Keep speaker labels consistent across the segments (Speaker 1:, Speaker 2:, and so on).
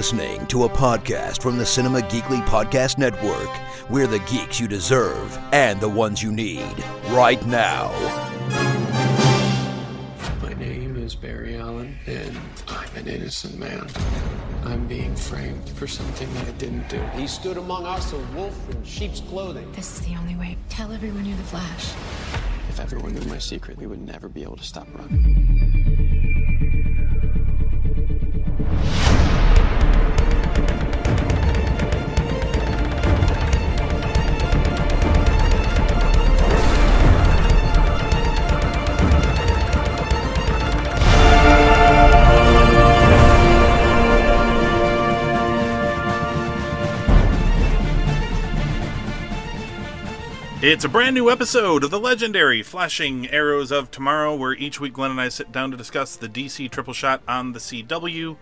Speaker 1: listening to a podcast from the Cinema Geekly Podcast Network. We're the geeks you deserve and the ones you need right now.
Speaker 2: My name is Barry Allen, and I'm an innocent man. I'm being framed for something that I didn't do.
Speaker 3: He stood among us a wolf in sheep's clothing.
Speaker 4: This is the only way. Tell everyone you're the Flash.
Speaker 2: If everyone knew my secret, we would never be able to stop running.
Speaker 5: It's a brand new episode of the legendary Flashing Arrows of Tomorrow, where each week Glenn and I sit down to discuss the DC triple shot on the CW.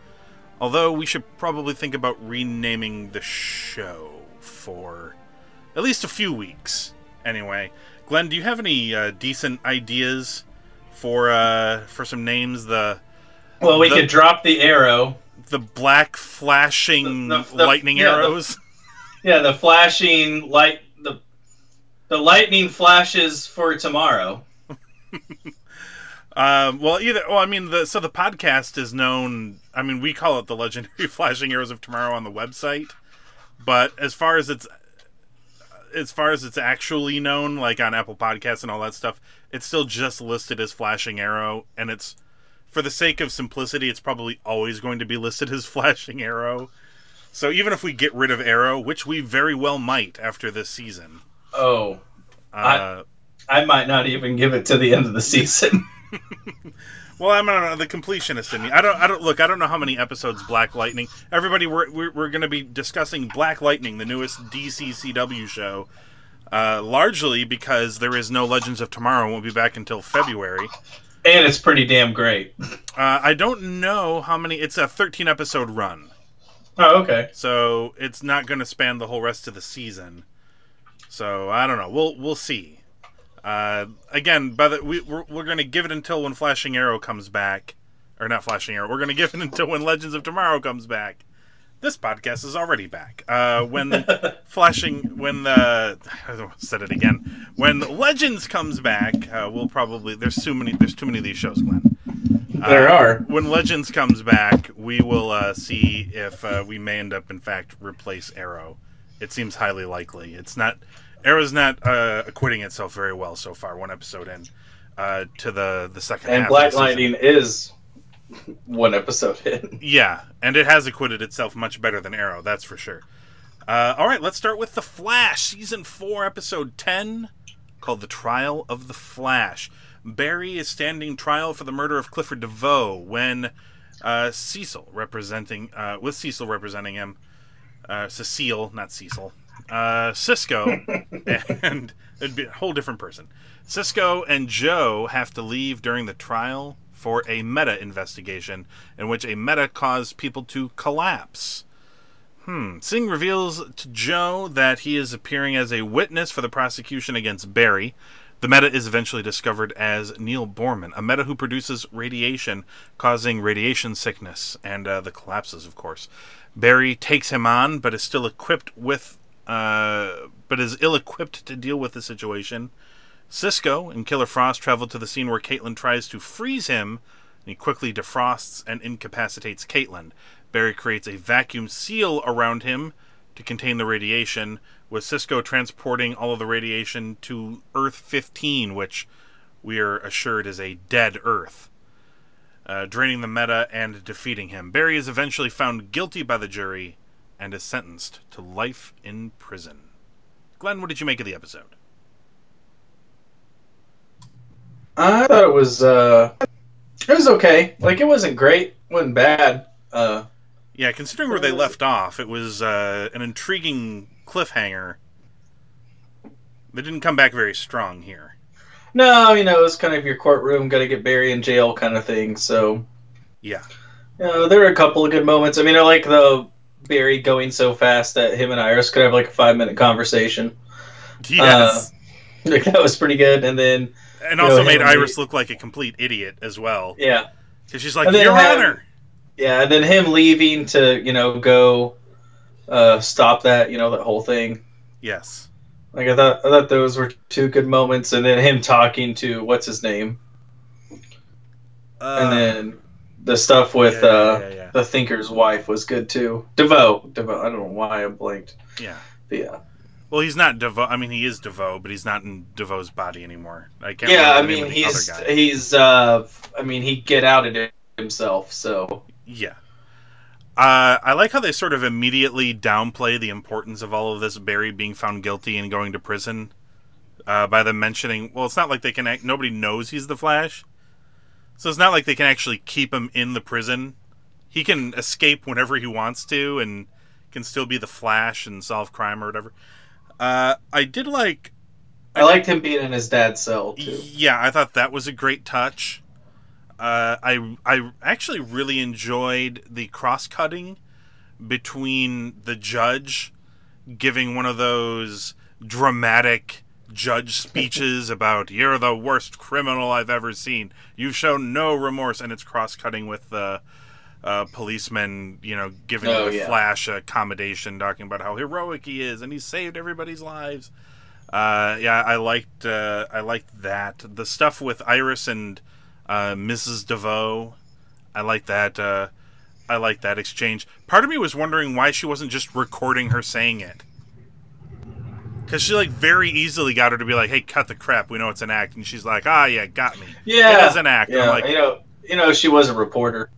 Speaker 5: Although we should probably think about renaming the show for at least a few weeks. Anyway, Glenn, do you have any uh, decent ideas for uh, for some names? The
Speaker 6: Well, we
Speaker 5: The-
Speaker 6: could drop the arrow.
Speaker 5: the black flashing
Speaker 6: The- the-
Speaker 5: lightning
Speaker 6: yeah,
Speaker 5: arrows.
Speaker 6: Yeah, the flashing light the lightning flashes for tomorrow.
Speaker 5: Um, well, either. Well, I mean, the so the podcast is known. I mean, we call it the legendary flashing arrows of tomorrow on the website. But as far as it's as far as it's actually known, like on Apple Podcasts and all that stuff, it's still just listed as flashing arrow, and it's for the sake of simplicity, it's probably always going to be listed as flashing arrow. So even if we get rid of arrow, which we very well might after this season,
Speaker 6: Oh,
Speaker 5: uh,
Speaker 6: I might not even give it to the end of the season.
Speaker 5: Well, I'm uh, the completionist in me. I don't. I don't look. I don't know how many episodes Black Lightning. Everybody, we're we're, we're going to be discussing Black Lightning, the newest DC CW show, uh, largely because there is no Legends of Tomorrow. Won't be back until February.
Speaker 6: and it's pretty damn great.
Speaker 5: Uh, I don't know how many. It's a 13 episode run,
Speaker 6: Oh, okay.
Speaker 5: so it's not going to span the whole rest of the season. So I don't know. We'll we'll see. Uh, again, by the we we're, we're going to give it until when Flashing Arrow comes back, or not Flashing Arrow. We're going to give it until when Legends of Tomorrow comes back. This podcast is already back. Uh, when Flashing, when the I said it again, when Legends comes back, uh, we'll probably there's too many there's too many of these shows, Glenn.
Speaker 6: There are.
Speaker 5: When Legends comes back, we will uh, see if uh, we may end up, in fact, replace Arrow. It seems highly likely. It's not Arrow's not uh, acquitting itself very well so far. One episode in uh, to the the second
Speaker 6: And
Speaker 5: half.
Speaker 6: Black. Lightning is one episode in.
Speaker 5: Yeah, and it has acquitted itself much better than Arrow, that's for sure. Uh, all right, let's start with The Flash, Season 4, Episode 10, called The Trial of the Flash. Barry is standing trial for the murder of Clifford DeVoe when uh, Cecil, representing, uh, with Cecil representing him, uh, Cecile, not Cecil, uh, Cisco, and it'd be a whole different person. Cisco and Joe have to leave during the trial for a meta investigation in which a meta caused people to collapse. Hmm. Singh reveals to Joe that he is appearing as a witness for the prosecution against Barry. The meta is eventually discovered as Neil Borman, a meta who produces radiation, causing radiation sickness and uh, the collapses, of course. Barry takes him on, but is still equipped with, uh, but is ill-equipped to deal with the situation. Cisco and Killer Frost travel to the scene where Caitlin tries to freeze him, and he quickly defrosts and incapacitates Caitlin. Barry creates a vacuum seal around him to contain the radiation, with Cisco transporting all of the radiation to Earth 15, which we are assured is a dead Earth, uh, draining the meta and defeating him. Barry is eventually found guilty by the jury and is sentenced to life in prison. Glenn, what did you make of the episode?
Speaker 6: I thought it was uh it was okay. Like it wasn't great, wasn't bad. Uh
Speaker 5: Yeah, considering where they left off, it was uh, an intriguing cliffhanger. They didn't come back very strong here.
Speaker 6: no, you know, it was kind of your courtroom, gotta get Barry in jail kind of thing, so
Speaker 5: Yeah.
Speaker 6: you know, there were a couple of good moments. I mean I like the Barry going so fast that him and Iris could have like a five minute conversation.
Speaker 5: Yes.
Speaker 6: Uh, like that was pretty good. And then
Speaker 5: and also
Speaker 6: know,
Speaker 5: made Iris look like a complete idiot as well.
Speaker 6: yeah.
Speaker 5: Because she's like, Your Honor!
Speaker 6: Yeah, and then him leaving to you know go uh, stop that you know that whole thing.
Speaker 5: Yes.
Speaker 6: Like I thought, I thought those were two good moments, and then him talking to what's his name,
Speaker 5: Uh,
Speaker 6: and then the stuff with
Speaker 5: yeah,
Speaker 6: uh,
Speaker 5: yeah, yeah.
Speaker 6: the thinker's wife was good too. DeVoe, DeVoe. I don't know why I blanked.
Speaker 5: yeah.
Speaker 6: But yeah,
Speaker 5: Well, he's not DeVoe. I mean, he is DeVoe, but he's not in DeVoe's body anymore. I can't
Speaker 6: yeah. I
Speaker 5: remember the name
Speaker 6: mean, he's he's. uh I mean, he get outed it himself. So
Speaker 5: Yeah. Uh, I like how they sort of immediately downplay the importance of all of this Barry being found guilty and going to prison uh, by them mentioning, well, it's not like they can, act, nobody knows he's the Flash. So it's not like they can actually keep him in the prison. He can escape whenever he wants to and can still be the Flash and solve crime or whatever. Uh, I did like
Speaker 6: I liked him being in his dad's cell too.
Speaker 5: yeah, I thought that was a great touch. Uh, I I actually really enjoyed the cross cutting between the judge giving one of those dramatic judge speeches about you're the worst criminal I've ever seen. You've shown no remorse, and it's cross cutting with the uh, policeman, you know, giving
Speaker 6: Oh,
Speaker 5: the
Speaker 6: yeah.
Speaker 5: Flash accommodation, talking about how heroic he is and he saved everybody's lives. Uh, yeah, I liked uh, I liked that. The stuff with Iris and uh, Mrs. DeVoe, I like that. Uh, I like that exchange. Part of me was wondering why she wasn't just recording her saying it, because she like very easily got her to be like, "Hey, cut the crap. We know it's an act," and she's like, "Ah, yeah, got me.
Speaker 6: Yeah,
Speaker 5: it is an act."
Speaker 6: Yeah,
Speaker 5: I'm like,
Speaker 6: you know, you know, she was a reporter.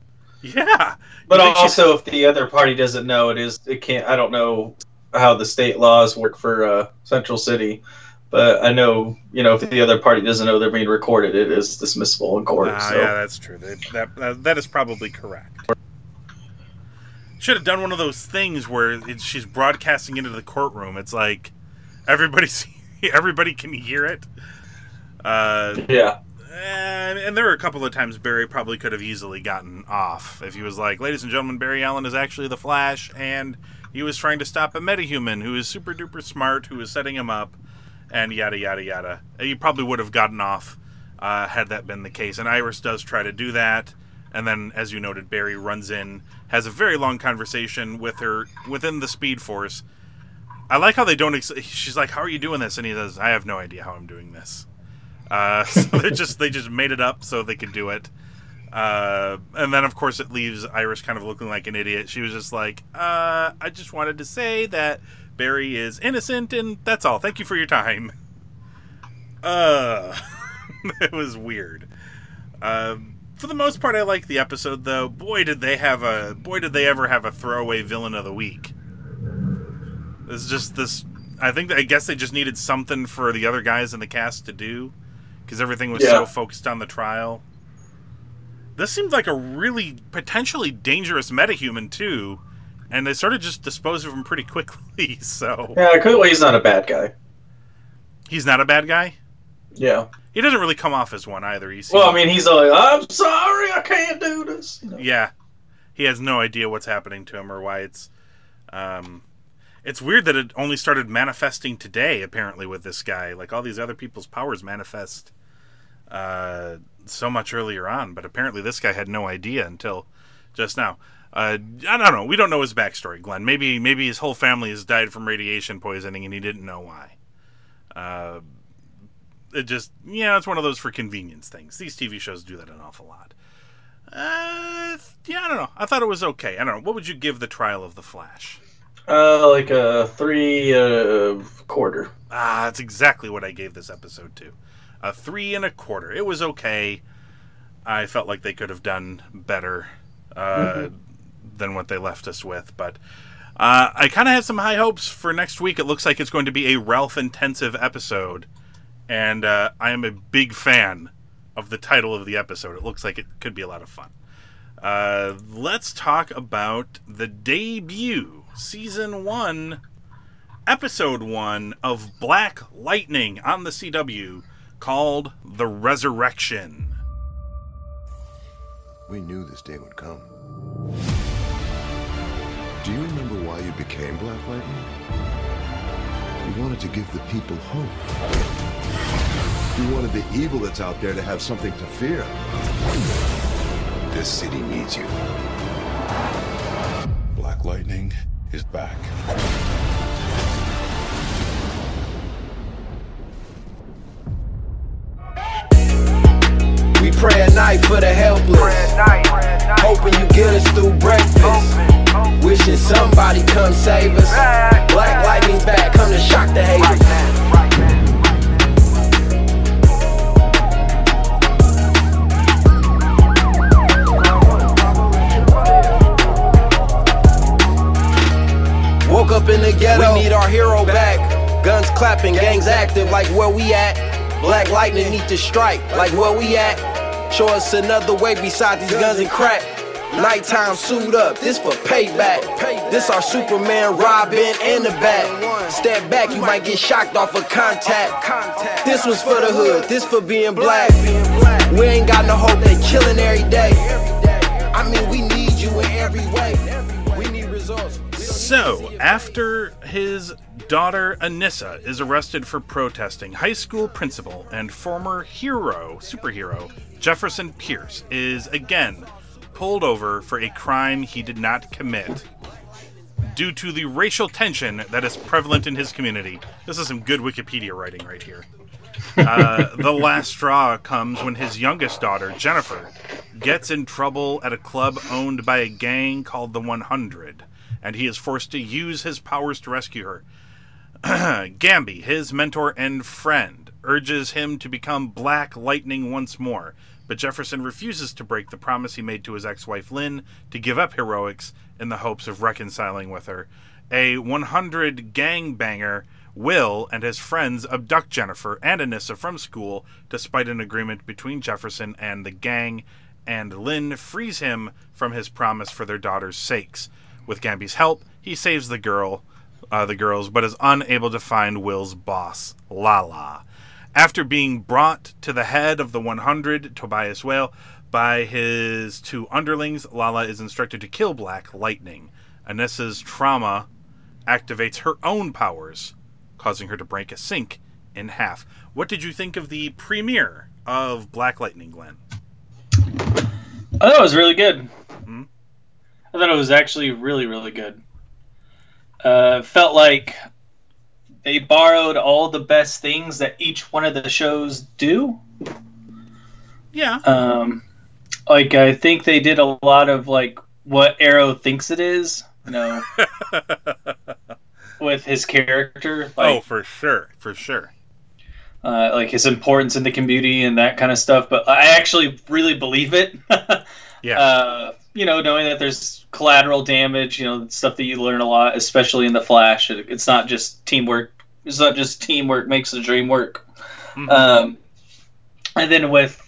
Speaker 5: "Yeah."
Speaker 6: But also, if the other party doesn't know, it is it can't. I don't know how the state laws work for uh, Central City, but I know you know if the other party doesn't know they're being recorded, it is dismissible in court.
Speaker 5: Ah,
Speaker 6: so.
Speaker 5: yeah, that's true. That, that, that is probably correct. Should have done one of those things where it, she's broadcasting into the courtroom. It's like everybody's everybody can hear it. Uh,
Speaker 6: yeah,
Speaker 5: and, and there were a couple of times Barry probably could have easily gotten off if he was like, "Ladies and gentlemen, Barry Allen is actually the Flash, and he was trying to stop a metahuman who is super duper smart, who is setting him up, and yada yada yada." He probably would have gotten off uh, had that been the case. And Iris does try to do that, and then, as you noted, Barry runs in, has a very long conversation with her within the Speed Force. I like how they don't. Ex- she's like, "How are you doing this?" And he says, "I have no idea how I'm doing this." Uh, so they just they just made it up so they could do it. Uh, and then of course it leaves Iris kind of looking like an idiot. She was just like, uh, "I just wanted to say that Barry is innocent, and that's all. Thank you for your time." Uh, it was weird. Um, for the most part, I like the episode though. Boy, did they have a boy did they ever have a throwaway villain of the week. It's just this. I think I guess they just needed something for the other guys in the cast to do because everything was so focused on the trial. This seemed like a really potentially dangerous metahuman too, and they sort of just dispose of him pretty quickly. So
Speaker 6: yeah. Clearly, he's not a bad guy.
Speaker 5: he's not a bad guy.
Speaker 6: Yeah.
Speaker 5: He doesn't really come off as one either. He's
Speaker 6: Well, I mean, he's like, I'm sorry, I can't do this. You know?
Speaker 5: yeah, he has no idea what's happening to him or why it's. Um, it's weird that it only started manifesting today. Apparently, with this guy, like all these other people's powers manifest uh, so much earlier on, but apparently this guy had no idea until just now. Uh, I don't know. We don't know his backstory, Glenn. Maybe maybe his whole family has died from radiation poisoning and he didn't know why. Uh, it just yeah, it's one of those for convenience things. These TV shows do that an awful lot. Uh, yeah, I don't know. I thought it was okay. I don't know. What would you give the Trial of the Flash?
Speaker 6: Uh, like a three uh, quarter.
Speaker 5: Ah, that's exactly what I gave this episode to. A three and a quarter. It was okay. I felt like they could have done better uh, than what they left us with, but uh, I kind of have some high hopes for next week. It looks like it's going to be a Ralph intensive episode, and uh, I am a big fan of the title of the episode. It looks like it could be a lot of fun. Uh, let's talk about the debut, season one, episode one of Black Lightning on the CW called The Resurrection.
Speaker 7: We knew this day would come. Do you remember why you became Black Lightning? You wanted to give the people hope. You wanted the evil that's out there to have something to fear. This city needs you.
Speaker 8: Black Lightning is back.
Speaker 9: We pray at night for the helpless. Hoping you get us through breakfast. Wishing somebody come save us. Black lightning's back, come to shock the haters. Woke up in the ghetto, we need our hero back. Guns clapping, gangs active, like where we at. Black lightning need to strike, like where we at. Show us another way besides these guns and crack. Nighttime suit up, this for payback. This our Superman, Robin, and the bat. Step back, you might get shocked off of contact. This was for the hood, this for being black. We ain't got no hope, they killing every day. I mean, we need you in every way. We need results.
Speaker 5: So, after his daughter Anissa is arrested for protesting, high school principal and former hero, superhero, Jefferson Pierce is again pulled over for a crime he did not commit due to the racial tension that is prevalent in his community. This is some good Wikipedia writing right here. Uh, the last straw comes when his youngest daughter, Jennifer, gets in trouble at a club owned by a gang called the 100, and he is forced to use his powers to rescue her. Gambi, his mentor and friend, urges him to become Black Lightning once more, but Jefferson refuses to break the promise he made to his ex wife Lynn to give up heroics in the hopes of reconciling with her. A 100 gangbanger, Will, and his friends abduct Jennifer and Anissa from school despite an agreement between Jefferson and the gang, and Lynn frees him from his promise for their daughter's sakes. With Gambi's help, he saves the girl, uh, the girls, but is unable to find Will's boss, Lala. After being brought to the head of the 100, Tobias Whale, by his two underlings, Lala is instructed to kill Black Lightning. Anissa's trauma activates her own powers, causing her to break a sink in half. What did you think of the premiere of Black Lightning, Glenn?
Speaker 6: I thought it was really good. I thought it was actually really, really good. Uh, felt like they borrowed all the best things that each one of the shows do.
Speaker 5: Yeah.
Speaker 6: Um, like I think they did a lot of like what Arrow thinks it is. You know, with his character. Like,
Speaker 5: oh, for sure, for sure.
Speaker 6: uh, like his importance in the community and that kind of stuff. But I actually really believe it.
Speaker 5: Yeah.
Speaker 6: Uh, you know, knowing that there's collateral damage, you know, stuff that you learn a lot, especially in the Flash. It, it's not just teamwork. It's not just teamwork makes the dream work. Um, and then with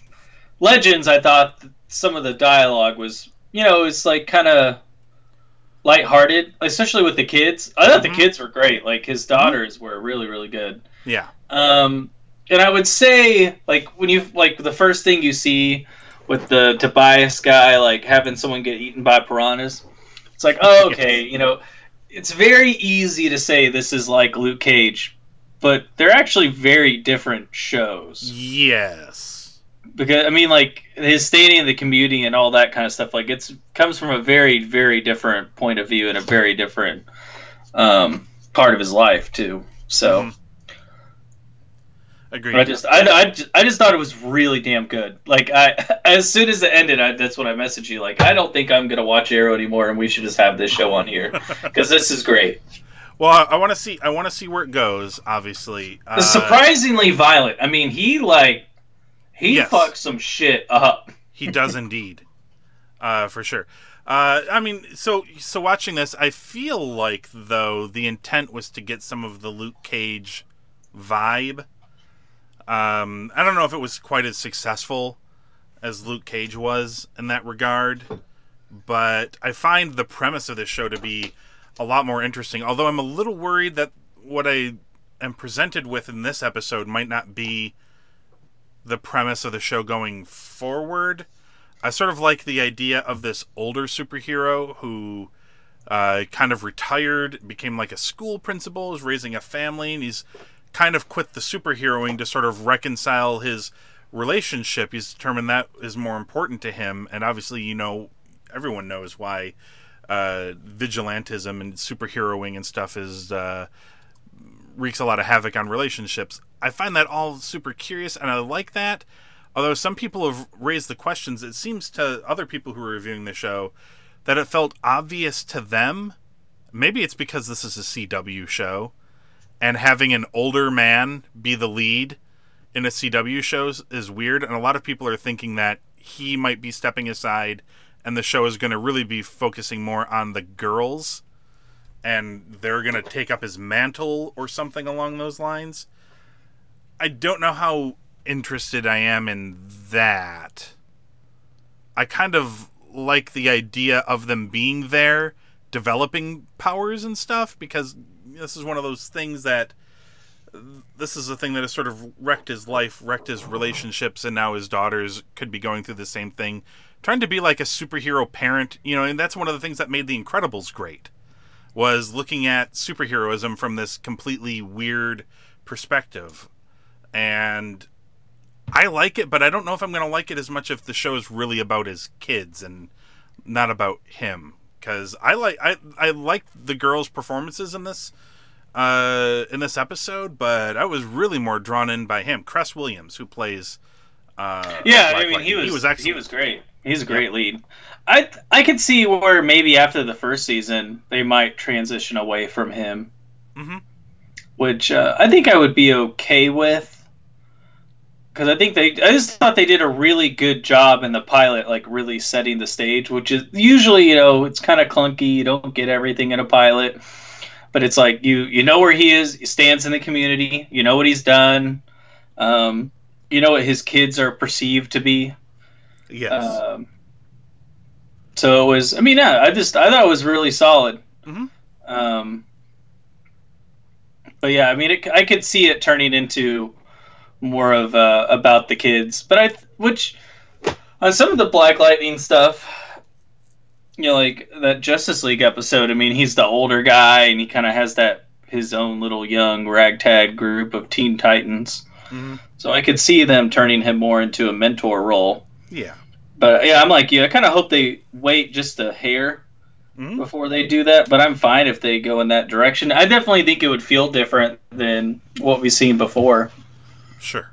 Speaker 6: Legends, I thought some of the dialogue was, you know, it's like kind of lighthearted, especially with the kids. I thought the kids were great. Like his daughters were really, really good.
Speaker 5: Yeah.
Speaker 6: Um, and I would say, like, when you like the first thing you see with the Tobias guy, like having someone get eaten by piranhas, it's like, oh, okay, you know, it's very easy to say this is like Luke Cage, but they're actually very different shows.
Speaker 5: Yes.
Speaker 6: Because I mean, like his standing in the community and all that kind of stuff, like it's comes from a very, very different point of view and a very different um, part of his life too. So.
Speaker 5: Agreed.
Speaker 6: I just, I, I, just, I just thought it was really damn good. Like, I, as soon as it ended, I, that's when I messaged you. Like, I don't think I'm gonna watch Arrow anymore, and we should just have this show on here because this is great.
Speaker 5: Well, I, I want to see. I want to see where it goes. Obviously, uh,
Speaker 6: surprisingly violent. I mean, he like, he
Speaker 5: Yes.
Speaker 6: fucked some shit up.
Speaker 5: he does indeed, uh, for sure. Uh, I mean, so so watching this, I feel like though the intent was to get some of the Luke Cage vibe. Um, I don't know if it was quite as successful as Luke Cage was in that regard, but I find the premise of this show to be a lot more interesting. Although I'm a little worried that what I am presented with in this episode might not be the premise of the show going forward. I sort of like the idea of this older superhero who uh, kind of retired, became like a school principal, is raising a family, and he's kind of quit the superheroing to sort of reconcile his relationship. He's determined that is more important to him, and obviously, you know, everyone knows why uh, vigilantism and superheroing and stuff is uh, wreaks a lot of havoc on relationships. I find that all super curious, and I like that. Although some people have raised the questions, it seems to other people who are reviewing the show that it felt obvious to them. Maybe it's because this is a CW show, and having an older man be the lead in a CW show is weird, and a lot of people are thinking that he might be stepping aside, and the show is going to really be focusing more on the girls, and they're going to take up his mantle or something along those lines. I don't know how interested I am in that. I kind of like the idea of them being there, developing powers and stuff, because this is one of those things that this is a thing that has sort of wrecked his life, wrecked his relationships, and now his daughters could be going through the same thing. Trying to be like a superhero parent, you know, and that's one of the things that made The Incredibles great, was looking at superheroism from this completely weird perspective. And I like it, but I don't know if I'm going to like it as much if the show is really about his kids and not about him. Because I like I I like the girls' performances in this uh, in this episode, but I was really more drawn in by him, Cress Williams, who plays. Uh,
Speaker 6: yeah,
Speaker 5: Black
Speaker 6: I mean
Speaker 5: Lightning.
Speaker 6: he was
Speaker 5: he was excellent.
Speaker 6: he was great. He's a great lead. I I could see where maybe after the first season they might transition away from him,
Speaker 5: Mhm.
Speaker 6: which uh, I think I would be okay with. Because I think they, I just thought they did a really good job in the pilot, like really setting the stage. Which is usually, you know, it's kind of clunky. You don't get everything in a pilot, but it's like you you know where he is. He stands in the community. You know what he's done. Um, you know what his kids are perceived to be.
Speaker 5: Yes.
Speaker 6: Um, so it was. I mean, yeah, I just I thought it was really solid.
Speaker 5: Mhm.
Speaker 6: Um, but yeah, I mean, it, I could see it turning into more of uh, about the kids. But I, which on some of the Black Lightning stuff, you know, like that Justice League episode. I mean, he's the older guy, and he kind of has that his own little young ragtag group of Teen Titans.
Speaker 5: Mhm.
Speaker 6: So I could see them turning him more into a mentor role.
Speaker 5: Yeah.
Speaker 6: But yeah, I'm like you. I kind of hope they wait just a hair
Speaker 5: Mhm.
Speaker 6: before they do that. But I'm fine if they go in that direction. I definitely think it would feel different than what we've seen before.
Speaker 5: Sure.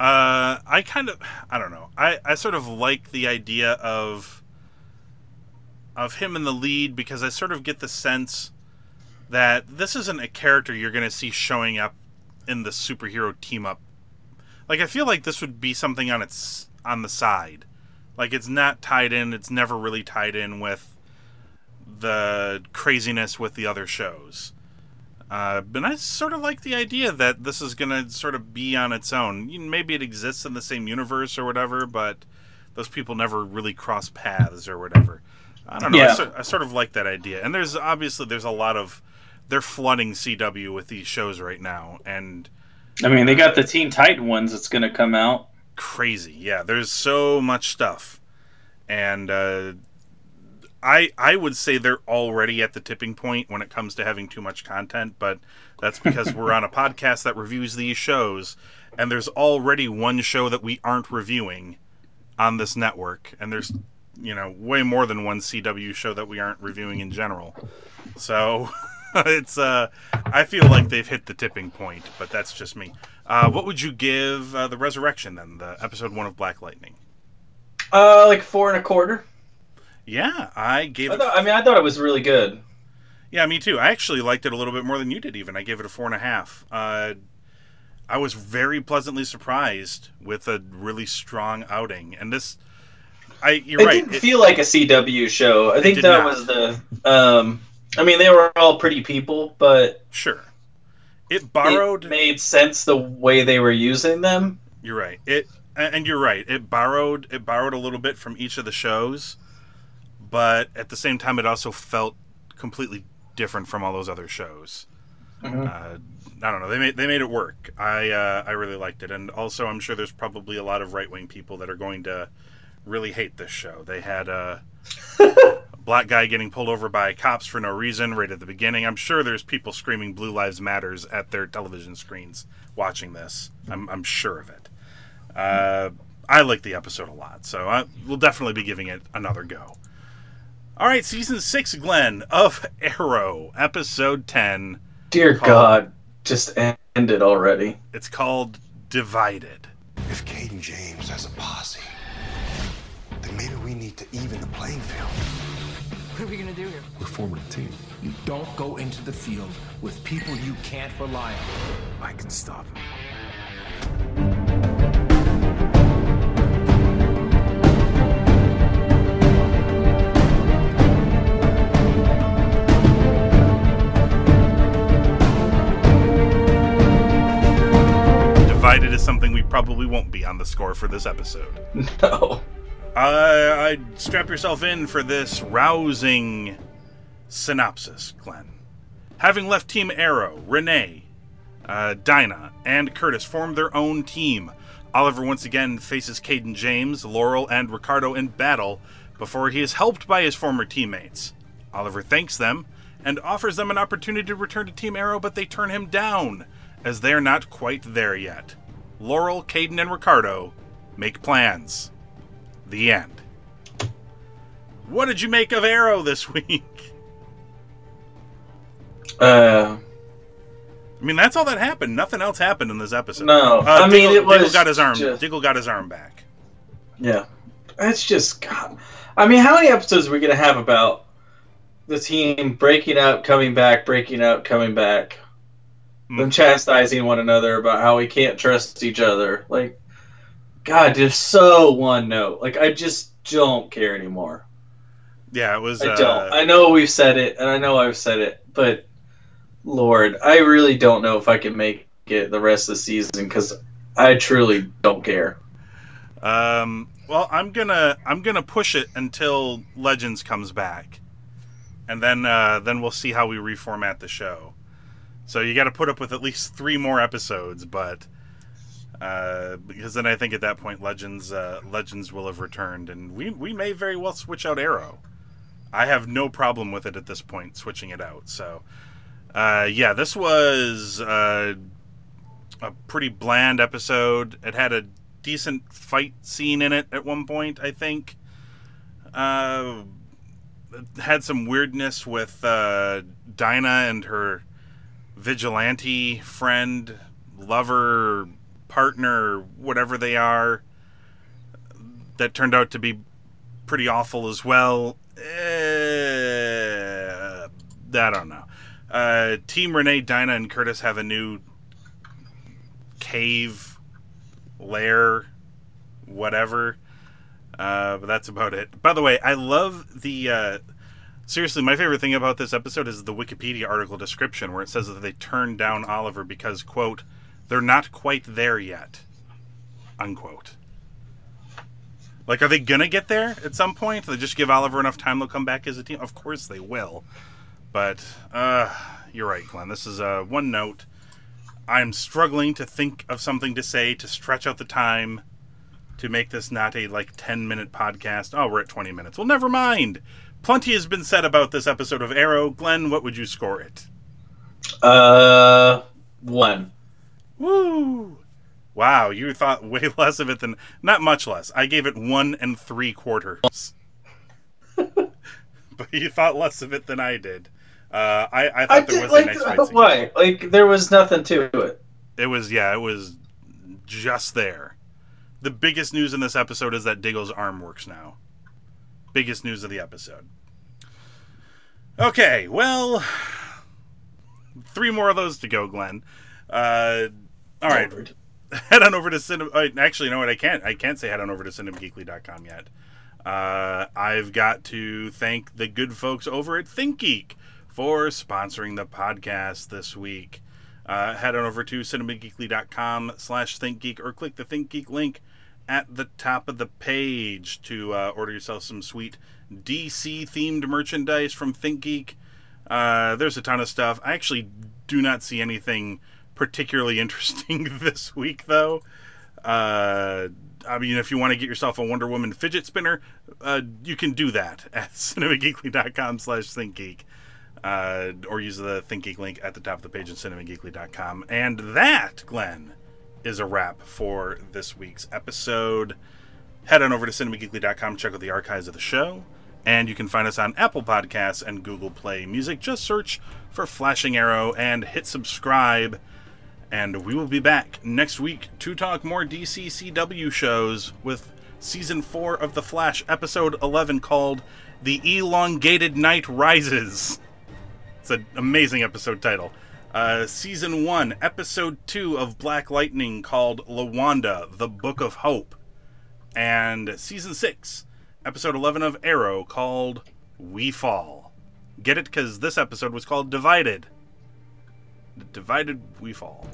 Speaker 5: Uh, I kind of, I don't know. I, I sort of like the idea of of him in the lead because I sort of get the sense that this isn't a character you're going to see showing up in the superhero team up. Like I feel like this would be something on its on the side. Like it's not tied in, it's never really tied in with the craziness with the other shows. Uh, but I sort of like the idea that this is going to sort of be on its own. Maybe it exists in the same universe or whatever, but those people never really cross paths or whatever. I don't know. I,
Speaker 6: Yeah.
Speaker 5: sort, I sort of like that idea. And there's obviously there's a lot of they're flooding CW with these shows right now, and
Speaker 6: I mean, they got the Teen Titan ones that's going to come out.
Speaker 5: crazy. Yeah, there's so much stuff, and uh, I I would say they're already at the tipping point when it comes to having too much content, but that's because we're on a podcast that reviews these shows, and there's already one show that we aren't reviewing on this network, and there's you know way more than one CW show that we aren't reviewing in general. So it's uh I feel like they've hit the tipping point, but that's just me. Uh, what would you give uh, the Resurrection then, the episode one of Black Lightning?
Speaker 10: Uh, like four and a quarter.
Speaker 5: Yeah, I gave
Speaker 10: I,
Speaker 5: it.
Speaker 10: thought, I mean, I thought it was really good.
Speaker 5: Yeah, me too. I actually liked it a little bit more than you did. Even I gave it a four and a half. Uh, I was very pleasantly surprised with a really strong outing, and this. I you're
Speaker 10: it
Speaker 5: right.
Speaker 10: didn't
Speaker 5: it-
Speaker 10: feel like a CW show. I think that
Speaker 5: not.
Speaker 10: was the. Um, I mean, they were all pretty people, but
Speaker 5: sure. It
Speaker 10: it
Speaker 5: borrowed.
Speaker 10: made sense the way they were using them.
Speaker 5: You're right. It and you're right. It borrowed it borrowed a little bit from each of the shows, but at the same time, it also felt completely different from all those other shows.
Speaker 10: Mhm.
Speaker 5: Uh, I don't know. They made they made it work. I uh, I really liked it, and also I'm sure there's probably a lot of right wing people that are going to really hate this show. They had a black guy getting pulled over by cops for no reason right at the beginning. I'm sure there's people screaming "Blue Lives Matters" at their television screens watching this. I'm I'm sure of it. Uh, I like the episode a lot, so I, we'll definitely be giving it another go. All right, season six, Glenn of Arrow, episode ten.
Speaker 6: Dear
Speaker 5: called-
Speaker 6: God, just end it already.
Speaker 5: It's called Divided.
Speaker 7: If Cayden James has a posse, then maybe we need to even the playing field.
Speaker 11: What are we gonna do here?
Speaker 12: We're forming a team.
Speaker 11: You don't go into the field with people you can't rely on.
Speaker 12: I can stop him.
Speaker 5: Something we probably won't be on the score for this episode.
Speaker 6: No.
Speaker 5: Uh, I strap yourself in for this rousing synopsis, Glenn. Having left Team Arrow, Renee, uh, Dinah, and Curtis form their own team. Oliver once again faces Cayden James, Laurel, and Ricardo in battle before he is helped by his former teammates. Oliver thanks them and offers them an opportunity to return to Team Arrow, but they turn him down as they are not quite there yet. Laurel, Cayden, and Ricardo make plans. The end. What did you make of Arrow this week?
Speaker 6: Uh,
Speaker 5: I mean, that's all that happened. Nothing else happened in this episode.
Speaker 6: No,
Speaker 5: uh,
Speaker 6: I mean, it was
Speaker 5: Diggle got his arm.
Speaker 6: just-
Speaker 5: Diggle got his arm back.
Speaker 6: yeah. that's just God. I mean, how many episodes are we gonna have about the team breaking up, coming back, breaking up, coming back, them chastising one another about how we can't trust each other? Like, God, just so one note. Like, I just don't care anymore.
Speaker 5: Yeah, it was.
Speaker 6: I
Speaker 5: uh,
Speaker 6: don't. I know we've said it, and I know I've said it, but Lord, I really don't know if I can make it the rest of the season because I truly don't care.
Speaker 5: Um, well, I'm gonna I'm gonna push it until Legends comes back, and then uh, then we'll see how we reformat the show. So you got to put up with at least three more episodes, but uh, because then I think at that point Legends uh, Legends will have returned, and we we may very well switch out Arrow. I have no problem with it at this point, switching it out. So, uh, yeah, this was uh, a pretty bland episode. It had a decent fight scene in it at one point, I think. Uh, had some weirdness with uh, Dinah and her vigilante friend, lover, partner, whatever they are. That turned out to be pretty awful as well. Eh, I don't know. Uh, Team Renee, Dinah, and Curtis have a new cave lair, whatever. Uh, but that's about it. By the way, I love the. Uh, seriously, my favorite thing about this episode is the Wikipedia article description where it says that they turned down Oliver because, quote, they're not quite there yet, unquote. Like, are they gonna get there at some point? They just give Oliver enough time; they'll come back as a team. Of course they will. But uh, you're right, Glenn. This is uh, one note. I'm struggling to think of something to say to stretch out the time to make this not a like 10 minute podcast. Oh, we're at 20 minutes. Well, never mind. Plenty has been said about this episode of Arrow. Glenn, what would you score it?
Speaker 6: Uh, one.
Speaker 5: Woo! Wow, you thought way less of it than not much less. I gave it one and three quarters. but you thought less of it than I did. Uh, I, I thought
Speaker 6: I
Speaker 5: there
Speaker 6: did
Speaker 5: was
Speaker 6: like
Speaker 5: a nice fight scene.
Speaker 6: why? Like there was nothing to it.
Speaker 5: It was yeah, it was just there. The biggest news in this episode is that Diggle's arm works now. Biggest news of the episode. Okay, well, three more of those to go, Glenn. Uh, all right, head on over to cinema. Uh, actually, what? I can't. I can't say head on over to cinemageekly.com yet. Uh, I've got to thank the good folks over at ThinkGeek for sponsoring the podcast this week. Uh, head on over to cinemageekly.com slash thinkgeek or click the ThinkGeek link at the top of the page to uh, order yourself some sweet DC themed merchandise from ThinkGeek. Uh, there's a ton of stuff. I actually do not see anything particularly interesting this week, though. Uh, I mean, if you want to get yourself a Wonder Woman fidget spinner, uh, you can do that at cinemageekly.com slash thinkgeek. Uh, or use the ThinkGeek link at the top of the page at cinemageekly.com. And that, Glenn, is a wrap for this week's episode. Head on over to cinemageekly.com, check out the archives of the show. And you can find us on Apple Podcasts and Google Play Music. Just search for Flashing Arrow and hit subscribe. And we will be back next week to talk more DCCW shows with season 4 of The Flash, episode 11, called The Elongated Knight Rises. It's an amazing episode title. Uh, season 1, episode 2 of Black Lightning, called Lawanda, The Book of Hope. And season 6, episode 11 of Arrow, called We Fall. Get it? Because this episode was called Divided. Divided We Fall.